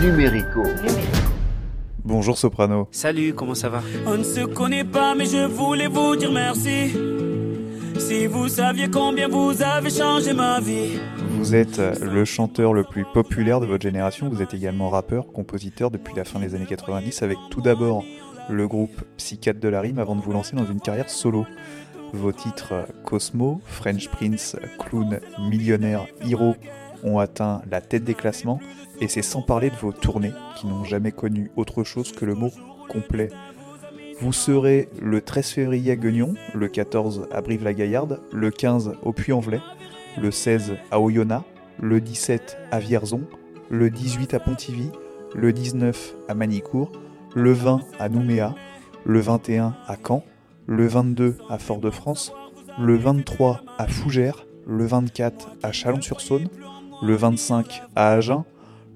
Numérico. Bonjour Soprano. Salut, comment ça va On ne se connaît pas, mais je voulais vous dire merci. Si vous saviez combien vous avez changé ma vie. Vous êtes euh, le chanteur le plus populaire de votre génération. Vous êtes également rappeur, compositeur depuis la fin des années 90 avec tout d'abord le groupe Psychiatre de la Rime avant de vous lancer dans une carrière solo. Vos titres euh, Cosmo, French Prince, Clown, Millionnaire, Hero ont atteint la tête des classements et c'est sans parler de vos tournées qui n'ont jamais connu autre chose que le mot complet. Vous serez le 13 février à Guignon, le 14 à Brive-la-Gaillarde, le 15 au Puy-en-Velay, le 16 à Oyonnax, le 17 à Vierzon, le 18 à Pontivy, le 19 à Manicourt, le 20 à Nouméa, le 21 à Caen, le 22 à Fort-de-France, le 23 à Fougères, le 24 à Chalon-sur-Saône, le 25 à Agen,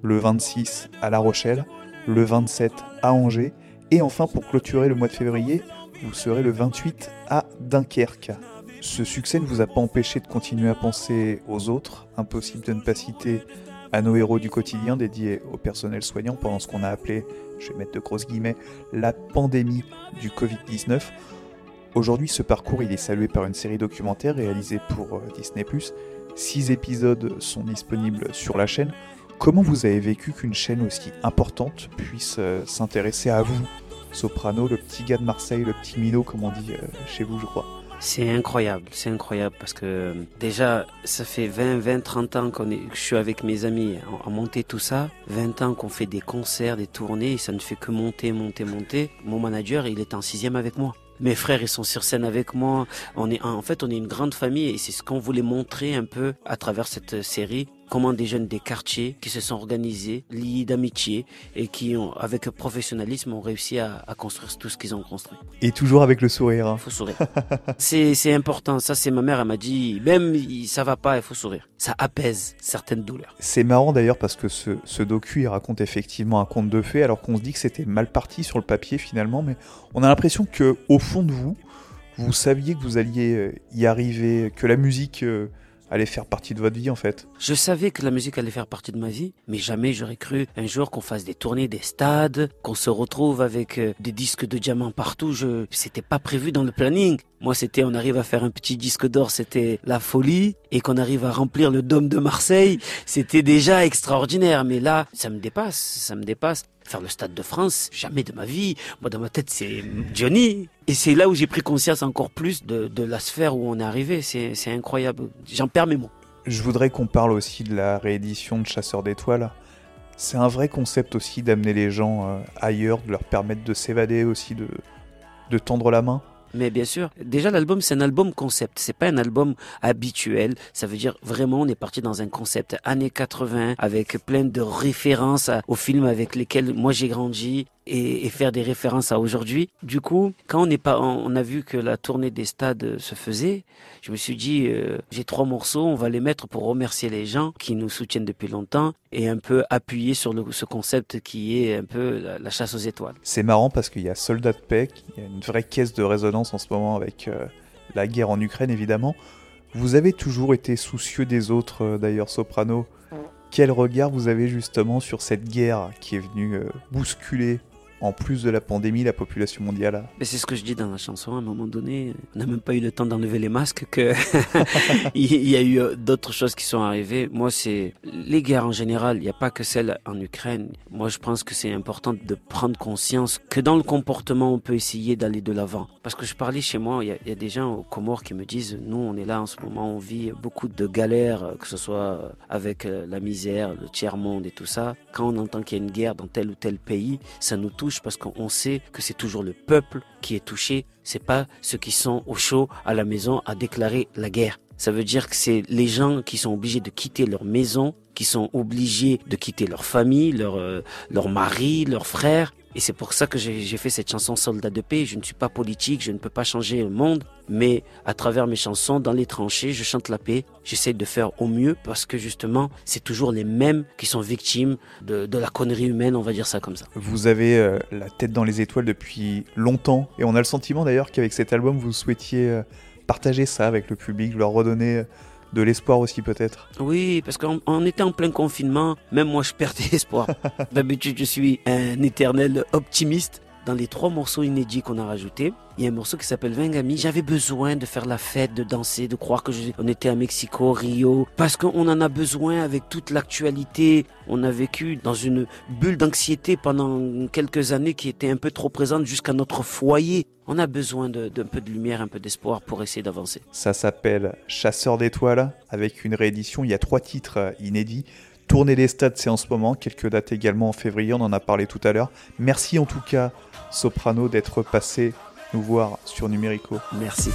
le 26 à La Rochelle, le 27 à Angers, et enfin pour clôturer le mois de février, vous serez le 28 à Dunkerque. Ce succès ne vous a pas empêché de continuer à penser aux autres, impossible de ne pas citer à nos héros du quotidien dédiés au personnel soignant pendant ce qu'on a appelé, je vais mettre de grosses guillemets, la pandémie du Covid-19. Aujourd'hui, ce parcours il est salué par une série documentaire réalisée pour euh, Disney+. Six épisodes sont disponibles sur la chaîne. Comment vous avez vécu qu'une chaîne aussi importante puisse euh, s'intéresser à vous? Soprano, le petit gars de Marseille, le petit minot, comme on dit euh, chez vous, je crois. C'est incroyable, c'est incroyable parce que déjà, ça fait 20, 20, 30 ans qu'on est, que je suis avec mes amis à, monter tout ça. 20 ans qu'on fait des concerts, des tournées, et ça ne fait que monter, monter, monter. Mon manager, il est en sixième avec moi. Mes frères, ils sont sur scène avec moi. On est, en fait, on est une grande famille et c'est ce qu'on voulait montrer un peu à travers cette série. Comment des jeunes des quartiers qui se sont organisés, liés d'amitié et qui, ont, avec professionnalisme, ont réussi à, à construire tout ce qu'ils ont construit. Et toujours avec le sourire. hein. Il faut sourire. c'est, important. Ça, c'est ma mère, elle m'a dit, même ça va pas, il faut sourire. Ça apaise certaines douleurs. C'est marrant d'ailleurs parce que ce, ce docu il raconte effectivement un conte de fées alors qu'on se dit que c'était mal parti sur le papier finalement, mais on a l'impression que au fond de vous, vous saviez que vous alliez euh, y arriver, que la musique euh, allait faire partie de votre vie en fait. Je savais que la musique allait faire partie de ma vie, mais jamais j'aurais cru un jour qu'on fasse des tournées des stades, qu'on se retrouve avec euh, des disques de diamants partout. Je, c'était pas prévu dans le planning. Moi, c'était, on arrive à faire un petit disque d'or, c'était la folie, et qu'on arrive à remplir le dôme de Marseille, c'était déjà extraordinaire. Mais là, ça me dépasse, ça me dépasse. Faire le stade de France, jamais de ma vie. Moi, dans ma tête, c'est Johnny. Et c'est là où j'ai pris conscience encore plus de, de la sphère où on est arrivé. C'est, incroyable. J'en perds mes mots. Je voudrais qu'on parle aussi de la réédition de Chasseurs d'étoiles. C'est un vrai concept aussi d'amener les gens euh, ailleurs, de leur permettre de s'évader aussi, de, de tendre la main. Mais bien sûr, déjà l'album c'est un album concept, c'est pas un album habituel. Ça veut dire vraiment on est parti dans un concept années 80 avec plein de références aux films avec lesquels moi j'ai grandi et, et faire des références à aujourd'hui. Du coup, quand on n'est pas, on, a vu que la tournée des stades se faisait, je me suis dit euh, j'ai trois morceaux, on va les mettre pour remercier les gens qui nous soutiennent depuis longtemps et un peu appuyer sur le- ce concept qui est un peu la, la chasse aux étoiles. C'est marrant parce qu'il y a Soldat de paix, il y a une vraie caisse de résonance en ce moment avec euh, la guerre en Ukraine évidemment. Vous avez toujours été soucieux des autres euh, d'ailleurs, Soprano. Quel regard vous avez justement sur cette guerre qui est venue euh, bousculer, en plus de la pandémie, la population mondiale Mais c'est ce que je dis dans la chanson. À un moment donné, on n'a même pas eu le temps d'enlever les masques que il y a eu euh, d'autres choses qui sont arrivées. Moi, c'est les guerres en général. Il n'y a pas que celle en Ukraine. Moi, je pense que c'est important de prendre conscience que dans le comportement, on peut essayer d'aller de l'avant. Parce que je parlais chez moi, il y, a, il y a des gens aux Comores qui me disent, nous, on est là en ce moment, on vit beaucoup de galères, que ce soit euh, avec euh, la misère, le tiers monde et tout ça. Quand on entend qu'il y a une guerre dans tel ou tel pays, ça nous touche parce qu'on sait que c'est toujours le peuple qui est touché. C'est pas ceux qui sont au chaud à la maison à déclarer la guerre. Ça veut dire que c'est les gens qui sont obligés de quitter leur maison, qui sont obligés de quitter leur famille, leur, euh, leur mari, leurs frères. Et c'est pour ça que j'ai fait cette chanson Soldat de paix. Je ne suis pas politique, je ne peux pas changer le monde, mais à travers mes chansons, dans les tranchées, je chante la paix. J'essaie de faire au mieux parce que justement, c'est toujours les mêmes qui sont victimes de, de la connerie humaine, on va dire ça comme ça. Vous avez euh, la tête dans les étoiles depuis longtemps, et on a le sentiment d'ailleurs qu'avec cet album, vous souhaitiez euh, partager ça avec le public, leur redonner euh, de l'espoir aussi peut-être. Oui, parce qu'on était en plein confinement, même moi je perdais espoir. D'habitude je suis un éternel optimiste. Dans les trois morceaux inédits qu'on a rajoutés, il y a un morceau qui s'appelle Vingami. J'avais besoin de faire la fête, de danser, de croire que je... on était à Mexico, Rio, parce qu'on en a besoin avec toute l'actualité. On a vécu dans une bulle d'anxiété pendant quelques années qui était un peu trop présente jusqu'à notre foyer. On a besoin d'un peu de lumière, un peu d'espoir pour essayer d'avancer. Ça s'appelle Chasseur d'étoiles, avec une réédition. Il y a trois titres inédits. Tournée des stades, c'est en ce moment. Quelques dates également en février, on en a parlé tout à l'heure. Merci en tout cas, Soprano, d'être passé nous voir sur Numérico. Merci.